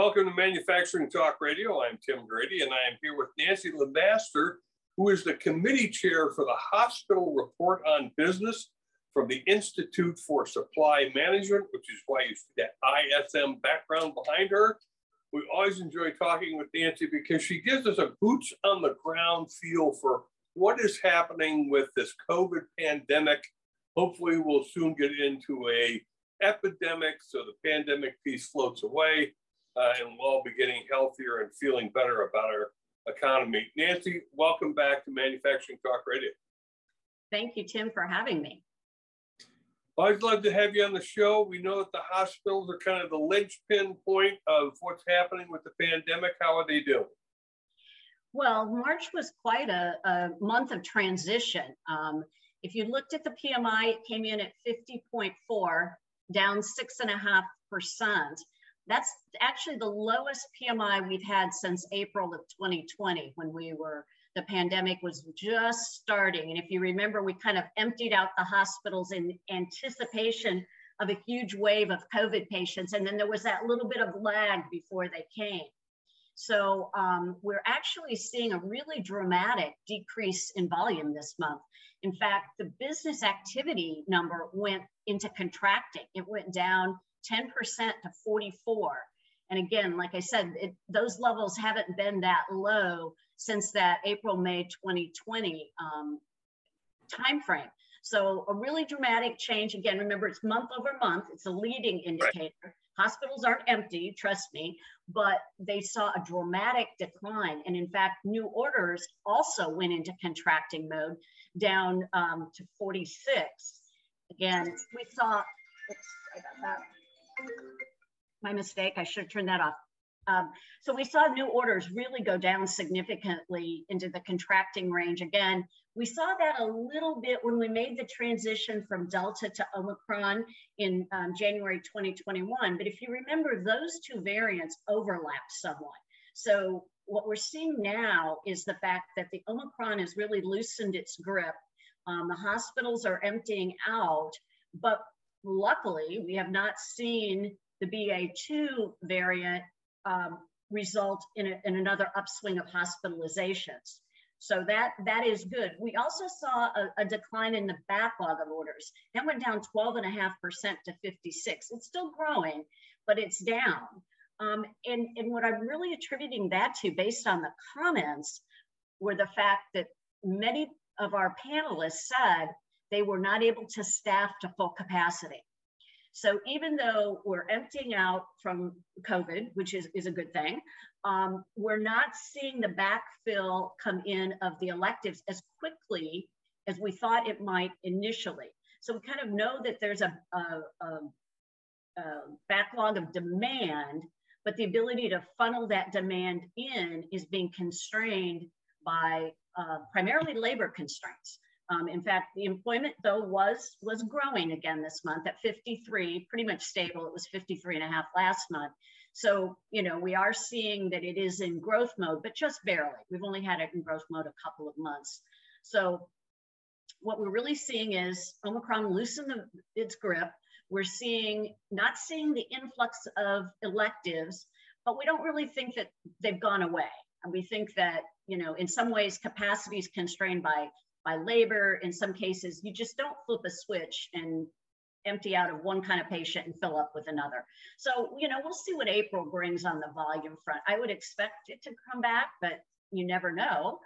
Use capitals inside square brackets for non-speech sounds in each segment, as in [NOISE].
Welcome to Manufacturing Talk Radio. I'm Tim Grady, and I am here with Nancy LaMaster, who is the committee chair for the Hospital Report on Business from the Institute for Supply Management, which is why you see that ISM background behind her. We always enjoy talking with Nancy because she gives us a boots on the ground feel for what is happening with this COVID pandemic. Hopefully, we'll soon get into a epidemic, so the pandemic piece floats away, uh, and we'll all be getting healthier and feeling better about our economy. Nancy, welcome back to Manufacturing Talk Radio. Thank you, Tim, for having me. Always love to have you on the show. We know that the hospitals are kind of the linchpin point of what's happening with the pandemic. How are they doing? Well, March was quite a, a month of transition. Um, if you looked at the PMI, it came in at 50.4, down 6.5%. That's actually the lowest PMI we've had since April of 2020 when we were, the pandemic was just starting. And if you remember, we kind of emptied out the hospitals in anticipation of a huge wave of COVID patients. And then there was that little bit of lag before they came. So um, we're actually seeing a really dramatic decrease in volume this month. In fact, the business activity number went into contracting. It went down 10% to 44. And again, like I said, it, those levels haven't been that low since that April, May 2020 um, timeframe. So a really dramatic change. Again, remember it's month over month. It's a leading indicator. Right. Hospitals aren't empty, trust me, but they saw a dramatic decline. And in fact, new orders also went into contracting mode down um, to 46. Again, we saw, oops, sorry about that my mistake. I should have turned that off. Um, so we saw new orders really go down significantly into the contracting range. Again, we saw that a little bit when we made the transition from Delta to Omicron in um, January 2021. But if you remember, those two variants overlapped somewhat. So what we're seeing now is the fact that the Omicron has really loosened its grip. Um, the hospitals are emptying out, but luckily, we have not seen the BA2 variant um, result in, a, in another upswing of hospitalizations. So that, that is good. We also saw a, a, decline in the backlog of orders. That went down 12.5% to 56. It's still growing, but it's down. Um, and, and what I'm really attributing that to, based on the comments, were the fact that many of our panelists said they were not able to staff to full capacity. So even though we're emptying out from COVID, which is, is a good thing, um, we're not seeing the backfill come in of the electives as quickly as we thought it might initially. So we kind of know that there's a, a, a, a backlog of demand, but the ability to funnel that demand in is being constrained by uh, primarily labor constraints. Um, in fact, the employment though was was growing again this month at 53, pretty much stable. It was 53 and a half last month. So, you know, we are seeing that it is in growth mode, but just barely. We've only had it in growth mode a couple of months. So what we're really seeing is Omicron loosen the, its grip. We're seeing, not seeing the influx of electives, but we don't really think that they've gone away. And we think that, you know, in some ways capacity is constrained by by labor. In some cases, you just don't flip a switch and empty out of one kind of patient and fill up with another. So, you know, we'll see what April brings on the volume front. I would expect it to come back, but you never know.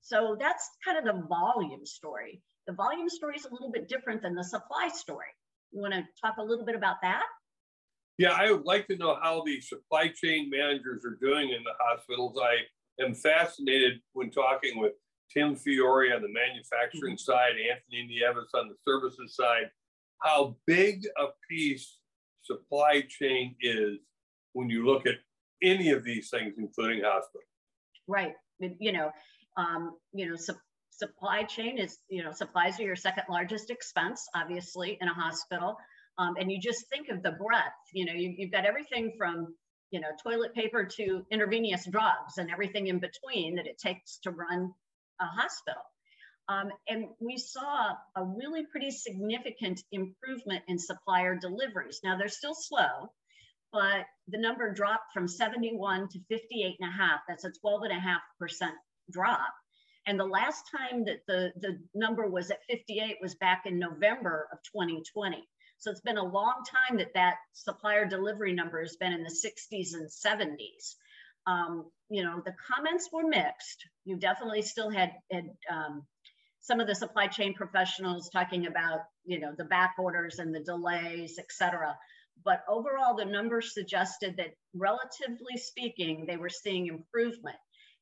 So that's kind of the volume story. The volume story is a little bit different than the supply story. You want to talk a little bit about that? Yeah, I would like to know how the supply chain managers are doing in the hospitals. I am fascinated when talking with Tim Fiore on the manufacturing mm-hmm. side, Anthony Nieves on the services side, how big a piece supply chain is when you look at any of these things, including hospitals. Right. You know, um, you know, su- supply chain is, you know, supplies are your second largest expense, obviously, in a hospital. Um, and you just think of the breadth, you know, you, you've got everything from, you know, toilet paper to intravenous drugs and everything in between that it takes to run a hospital. Um, and we saw a really pretty significant improvement in supplier deliveries. Now they're still slow, but the number dropped from 71 to 58 and a half. That's a 12 and a half percent drop. And the last time that the, the number was at 58 was back in November of 2020. So it's been a long time that that supplier delivery number has been in the 60s and 70s. Um, you know, the comments were mixed. You definitely still had, had um, some of the supply chain professionals talking about, you know, the back orders and the delays, et cetera. But overall, the numbers suggested that relatively speaking, they were seeing improvement.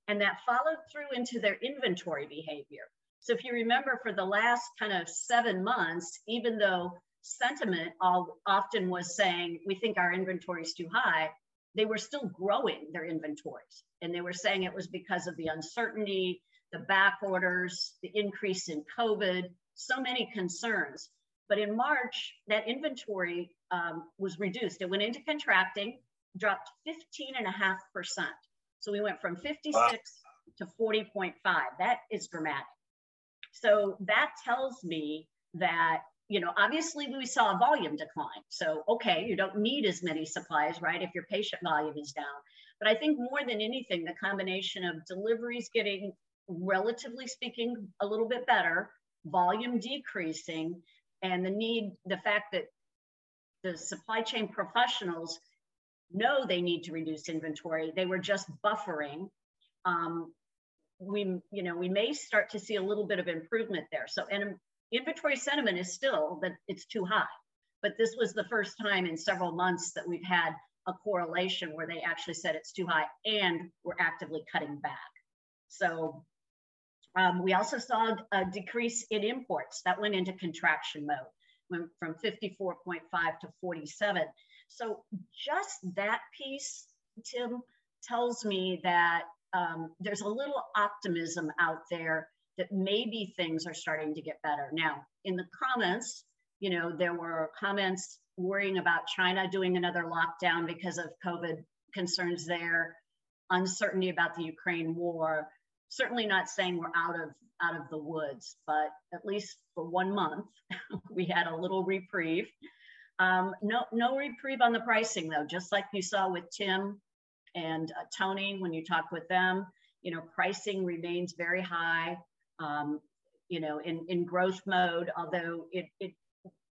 And that followed through into their inventory behavior. So if you remember for the last kind of seven months, even though sentiment all, often was saying, we think our inventory is too high, they were still growing their inventories. And they were saying it was because of the uncertainty, the back orders, the increase in COVID, so many concerns. But in March, that inventory um, was reduced. It went into contracting, dropped 15.5%. So we went from 56 wow. to 40.5. That is dramatic. So that tells me that, you know, obviously we saw a volume decline. So, okay, you don't need as many supplies, right? If your patient volume is down. But I think more than anything, the combination of deliveries getting, relatively speaking, a little bit better, volume decreasing, and the need, the fact that the supply chain professionals know they need to reduce inventory. They were just buffering. Um, we, you know, we may start to see a little bit of improvement there. So, and inventory sentiment is still that it's too high. But this was the first time in several months that we've had a correlation where they actually said it's too high and we're actively cutting back. So um, we also saw a decrease in imports that went into contraction mode, went from 54.5 to 47. So just that piece, Tim, tells me that um, there's a little optimism out there that maybe things are starting to get better. Now, in the comments, you know, there were comments worrying about China doing another lockdown because of COVID concerns there, uncertainty about the Ukraine war. Certainly not saying we're out of out of the woods, but at least for one month, [LAUGHS] we had a little reprieve. Um, no, no reprieve on the pricing though, just like you saw with Tim and uh, Tony when you talked with them. You know, pricing remains very high. Um, you know, in, in growth mode, although it, it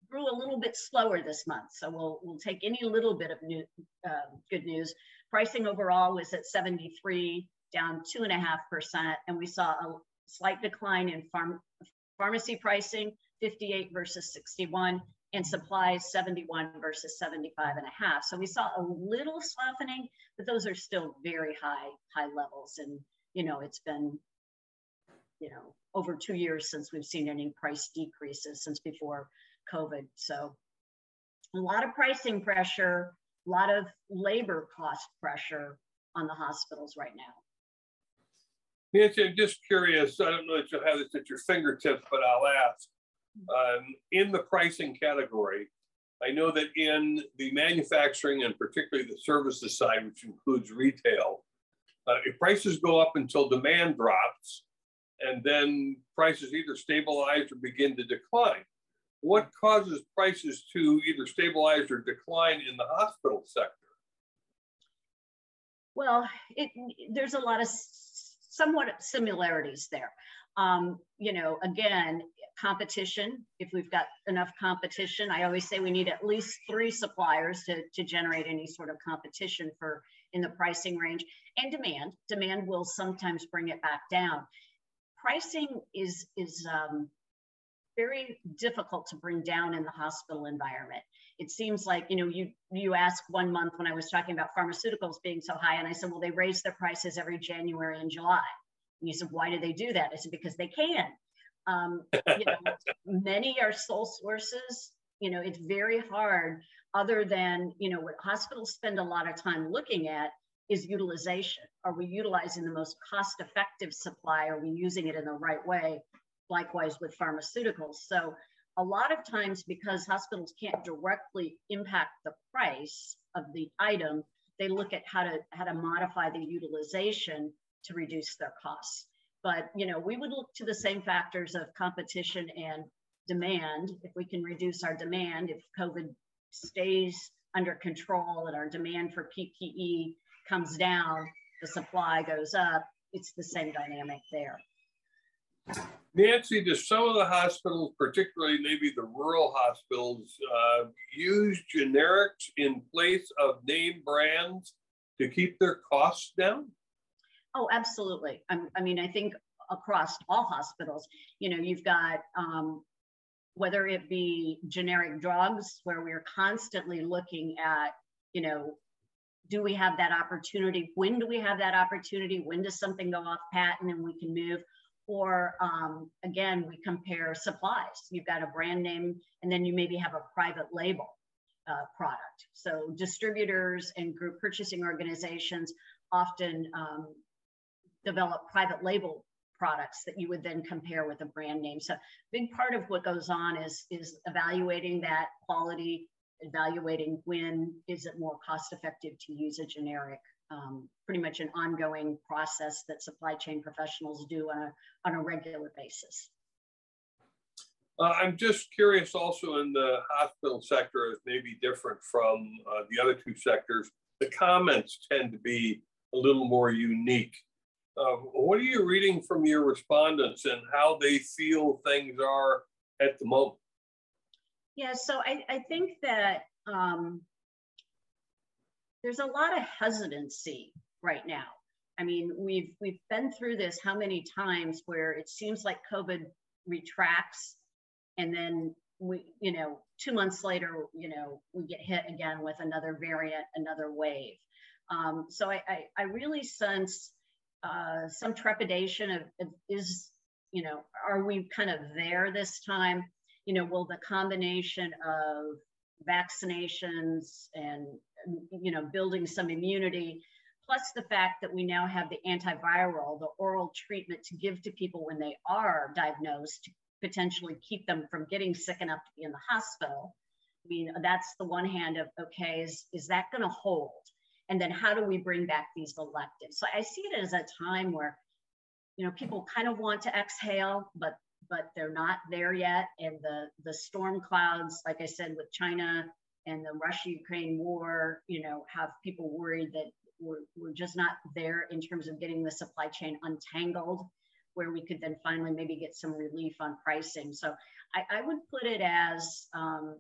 grew a little bit slower this month. So we'll, we'll take any little bit of new, uh, good news. Pricing overall was at 73, down two and a half percent. And we saw a slight decline in farm, pharmacy pricing, 58 versus 61 and supplies 71 versus 75 and a half. So we saw a little softening, but those are still very high, high levels. And, you know, it's been, you know, over two years since we've seen any price decreases since before COVID. So a lot of pricing pressure, a lot of labor cost pressure on the hospitals right now. Nancy, I'm just curious. I don't know if you'll have this at your fingertips, but I'll ask um, in the pricing category, I know that in the manufacturing and particularly the services side, which includes retail, uh, if prices go up until demand drops, and then prices either stabilize or begin to decline. What causes prices to either stabilize or decline in the hospital sector? Well, it, there's a lot of somewhat similarities there. Um, you know, again, competition. If we've got enough competition, I always say we need at least three suppliers to, to generate any sort of competition for in the pricing range and demand. Demand will sometimes bring it back down. Pricing is, is um, very difficult to bring down in the hospital environment. It seems like, you know, you, you asked one month when I was talking about pharmaceuticals being so high, and I said, well, they raise their prices every January and July. And you said, why do they do that? I said, because they can. Um, you know, [LAUGHS] many are sole sources. You know, it's very hard. Other than you know, what hospitals spend a lot of time looking at is utilization. Are we utilizing the most cost-effective supply? Are we using it in the right way? Likewise with pharmaceuticals. So a lot of times, because hospitals can't directly impact the price of the item, they look at how to how to modify the utilization to reduce their costs. But you know, we would look to the same factors of competition and demand. If we can reduce our demand, if COVID stays under control and our demand for PPE comes down, the supply goes up, it's the same dynamic there. Nancy, do some of the hospitals, particularly maybe the rural hospitals, uh, use generics in place of name brands to keep their costs down? Oh, absolutely. I, I mean, I think across all hospitals, you know, you've got um, whether it be generic drugs, where we're constantly looking at, you know, do we have that opportunity? When do we have that opportunity? When does something go off patent and we can move? Or um, again, we compare supplies. You've got a brand name, and then you maybe have a private label uh, product. So distributors and group purchasing organizations often um, develop private label products that you would then compare with a brand name. So a big part of what goes on is, is evaluating that quality, evaluating when is it more cost effective to use a generic, um, pretty much an ongoing process that supply chain professionals do on a, on a regular basis. Uh, I'm just curious also in the hospital sector is maybe different from uh, the other two sectors. The comments tend to be a little more unique uh, what are you reading from your respondents and how they feel things are at the moment? Yeah, so I, I think that um, there's a lot of hesitancy right now. I mean, we've we've been through this how many times where it seems like COVID retracts, and then we, you know, two months later, you know, we get hit again with another variant, another wave. Um, so I, I, I really sense uh, some trepidation of, of, is, you know, are we kind of there this time? You know, will the combination of vaccinations and, you know, building some immunity, plus the fact that we now have the antiviral, the oral treatment to give to people when they are diagnosed to potentially keep them from getting sick enough to be in the hospital. I mean, that's the one hand of, okay, is, is that going to hold? and then how do we bring back these electives so i see it as a time where you know people kind of want to exhale but but they're not there yet and the the storm clouds like i said with china and the russia ukraine war you know have people worried that we're, we're just not there in terms of getting the supply chain untangled where we could then finally maybe get some relief on pricing so i, I would put it as um,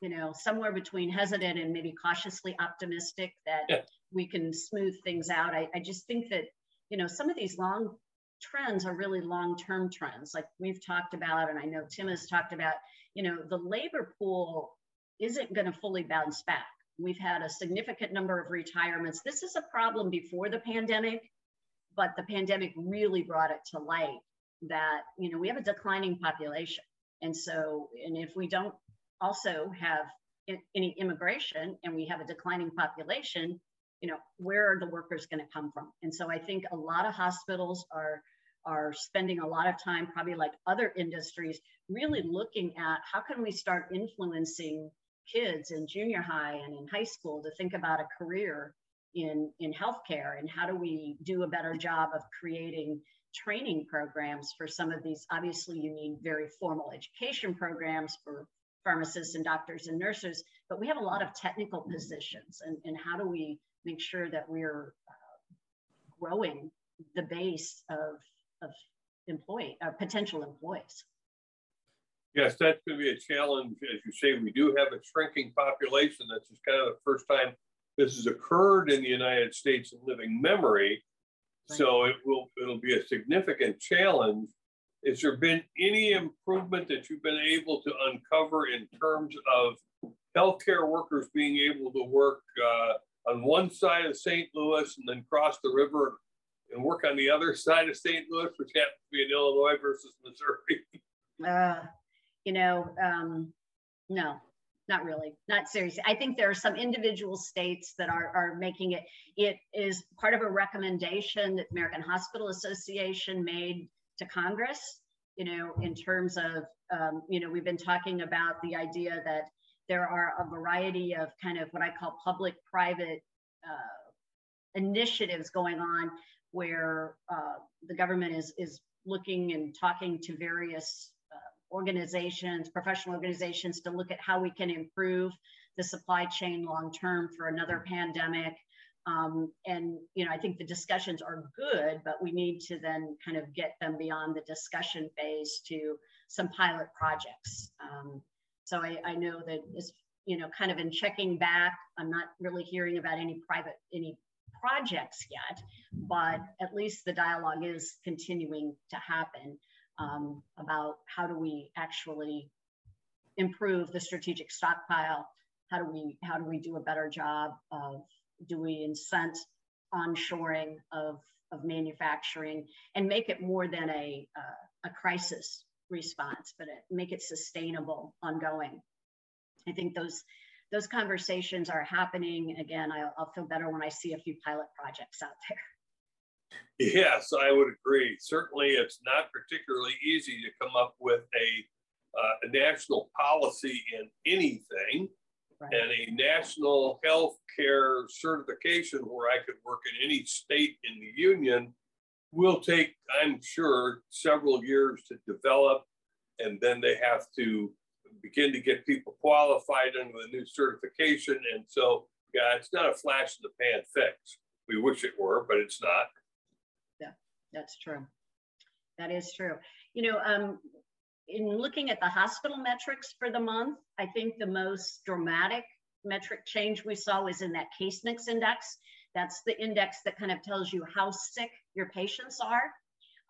you know, somewhere between hesitant and maybe cautiously optimistic that yeah. we can smooth things out. I, I just think that, you know, some of these long trends are really long-term trends like we've talked about and i know tim has talked about you know the labor pool isn't going to fully bounce back. We've had a significant number of retirements. This is a problem before the pandemic but the pandemic really brought it to light that you know we have a declining population. And so and if we don't also have any immigration and we have a declining population, you know, where are the workers going to come from? And so I think a lot of hospitals are are spending a lot of time, probably like other industries, really looking at how can we start influencing kids in junior high and in high school to think about a career in in healthcare and how do we do a better job of creating training programs for some of these obviously you need very formal education programs for pharmacists and doctors and nurses, but we have a lot of technical positions. And, and how do we make sure that we're uh, growing the base of, of employee, uh, potential employees? Yes, that's going to be a challenge. As you say, we do have a shrinking population. That's just kind of the first time this has occurred in the United States in living memory. Right. So it will it'll be a significant challenge has there been any improvement that you've been able to uncover in terms of healthcare workers being able to work uh, on one side of St. Louis and then cross the river and work on the other side of St. Louis, which happens to be in Illinois versus Missouri? Uh, you know, um, no, not really, not seriously. I think there are some individual states that are, are making it. It is part of a recommendation that the American Hospital Association made to Congress, you know, in terms of, um, you know, we've been talking about the idea that there are a variety of kind of what I call public private uh, initiatives going on where uh, the government is, is looking and talking to various uh, organizations, professional organizations to look at how we can improve the supply chain long term for another pandemic. Um, and you know, I think the discussions are good, but we need to then kind of get them beyond the discussion phase to some pilot projects. Um, so I, I know that it's you know kind of in checking back, I'm not really hearing about any private any projects yet, but at least the dialogue is continuing to happen um, about how do we actually improve the strategic stockpile? How do we how do we do a better job of do we incent onshoring of of manufacturing and make it more than a uh, a crisis response but it, make it sustainable ongoing i think those those conversations are happening again I'll, I'll feel better when i see a few pilot projects out there Yes, I would agree. Certainly, it's not particularly easy to come up with a, uh, a national policy in anything right. and a national health care certification where I could work in any state in the union will take, I'm sure, several years to develop. And then they have to begin to get people qualified under the new certification. And so, yeah, it's not a flash in the pan fix. We wish it were, but it's not. Yeah, that's true. That is true. You know, um, in looking at the hospital metrics for the month, I think the most dramatic metric change we saw was in that case mix index. That's the index that kind of tells you how sick your patients are.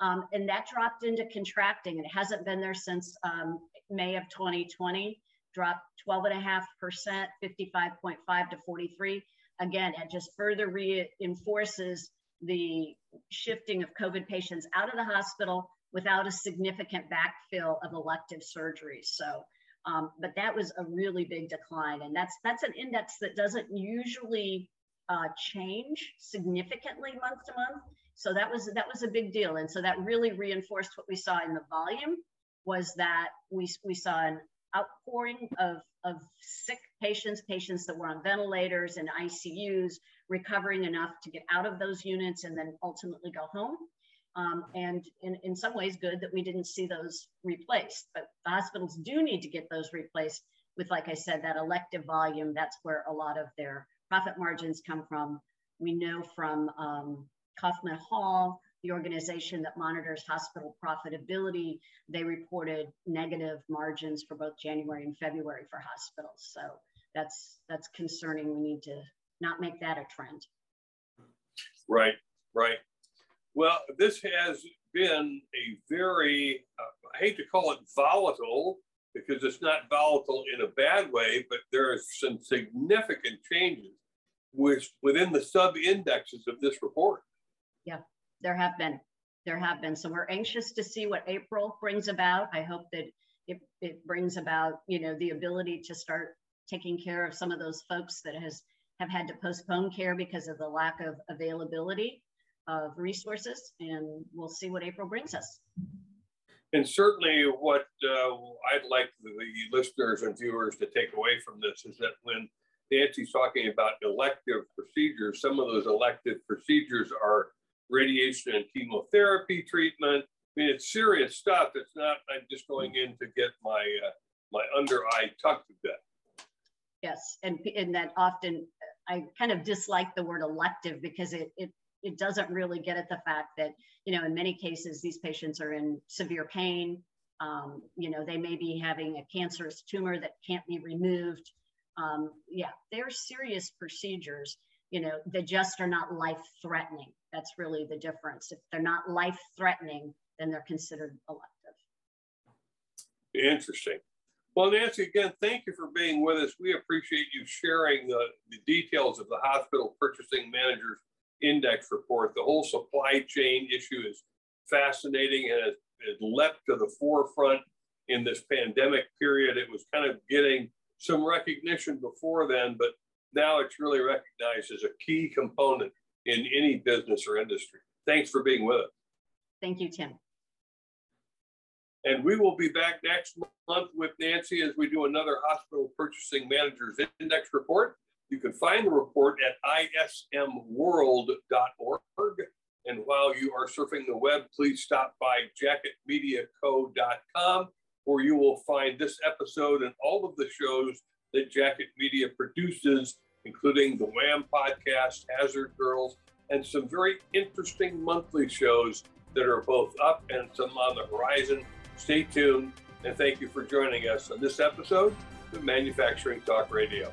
Um, and that dropped into contracting. It hasn't been there since um, May of 2020, dropped 12.5%, 55.5 to 43. Again, it just further reinforces the shifting of COVID patients out of the hospital without a significant backfill of elective surgeries. So, um, but that was a really big decline, and that's that's an index that doesn't usually uh, change significantly month to month. So that was that was a big deal, and so that really reinforced what we saw in the volume was that we we saw an outpouring of of sick patients, patients that were on ventilators and ICUs, recovering enough to get out of those units and then ultimately go home. Um, and in, in some ways good that we didn't see those replaced. But the hospitals do need to get those replaced with, like I said, that elective volume. That's where a lot of their profit margins come from. We know from um, Kaufman Hall, the organization that monitors hospital profitability, they reported negative margins for both January and February for hospitals. So that's that's concerning. We need to not make that a trend. Right, right. Well, this has been a very, uh, I hate to call it volatile because it's not volatile in a bad way, but there are some significant changes which within the sub indexes of this report. Yeah, there have been. There have been. So we're anxious to see what April brings about. I hope that it, it brings about, you know, the ability to start taking care of some of those folks that has have had to postpone care because of the lack of availability of resources, and we'll see what April brings us. And certainly, what uh, I'd like the, listeners and viewers to take away from this is that when Nancy's talking about elective procedures, some of those elective procedures are radiation and chemotherapy treatment. I mean, it's serious stuff. It's not I'm just going in to get my uh, my under eye tucked a bit. Yes, and and that often I kind of dislike the word elective because it it it doesn't really get at the fact that, you know, in many cases, these patients are in severe pain. Um, you know, they may be having a cancerous tumor that can't be removed. Um, yeah, they're serious procedures, you know, they just are not life threatening. That's really the difference. If they're not life threatening, then they're considered elective. Interesting. Well, Nancy, again, thank you for being with us. We appreciate you sharing the, the details of the hospital purchasing managers index report. The whole supply chain issue is fascinating and it, it leapt to the forefront in this pandemic period. It was kind of getting some recognition before then, but now it's really recognized as a key component in any business or industry. Thanks for being with us. Thank you, Tim. And we will be back next month with Nancy as we do another hospital purchasing managers index report. You can find the report at ismworld.org. And while you are surfing the web, please stop by jacketmediaco.com where you will find this episode and all of the shows that Jacket Media produces, including the Wham podcast, Hazard Girls, and some very interesting monthly shows that are both up and some on the horizon. Stay tuned and thank you for joining us on this episode of Manufacturing Talk Radio.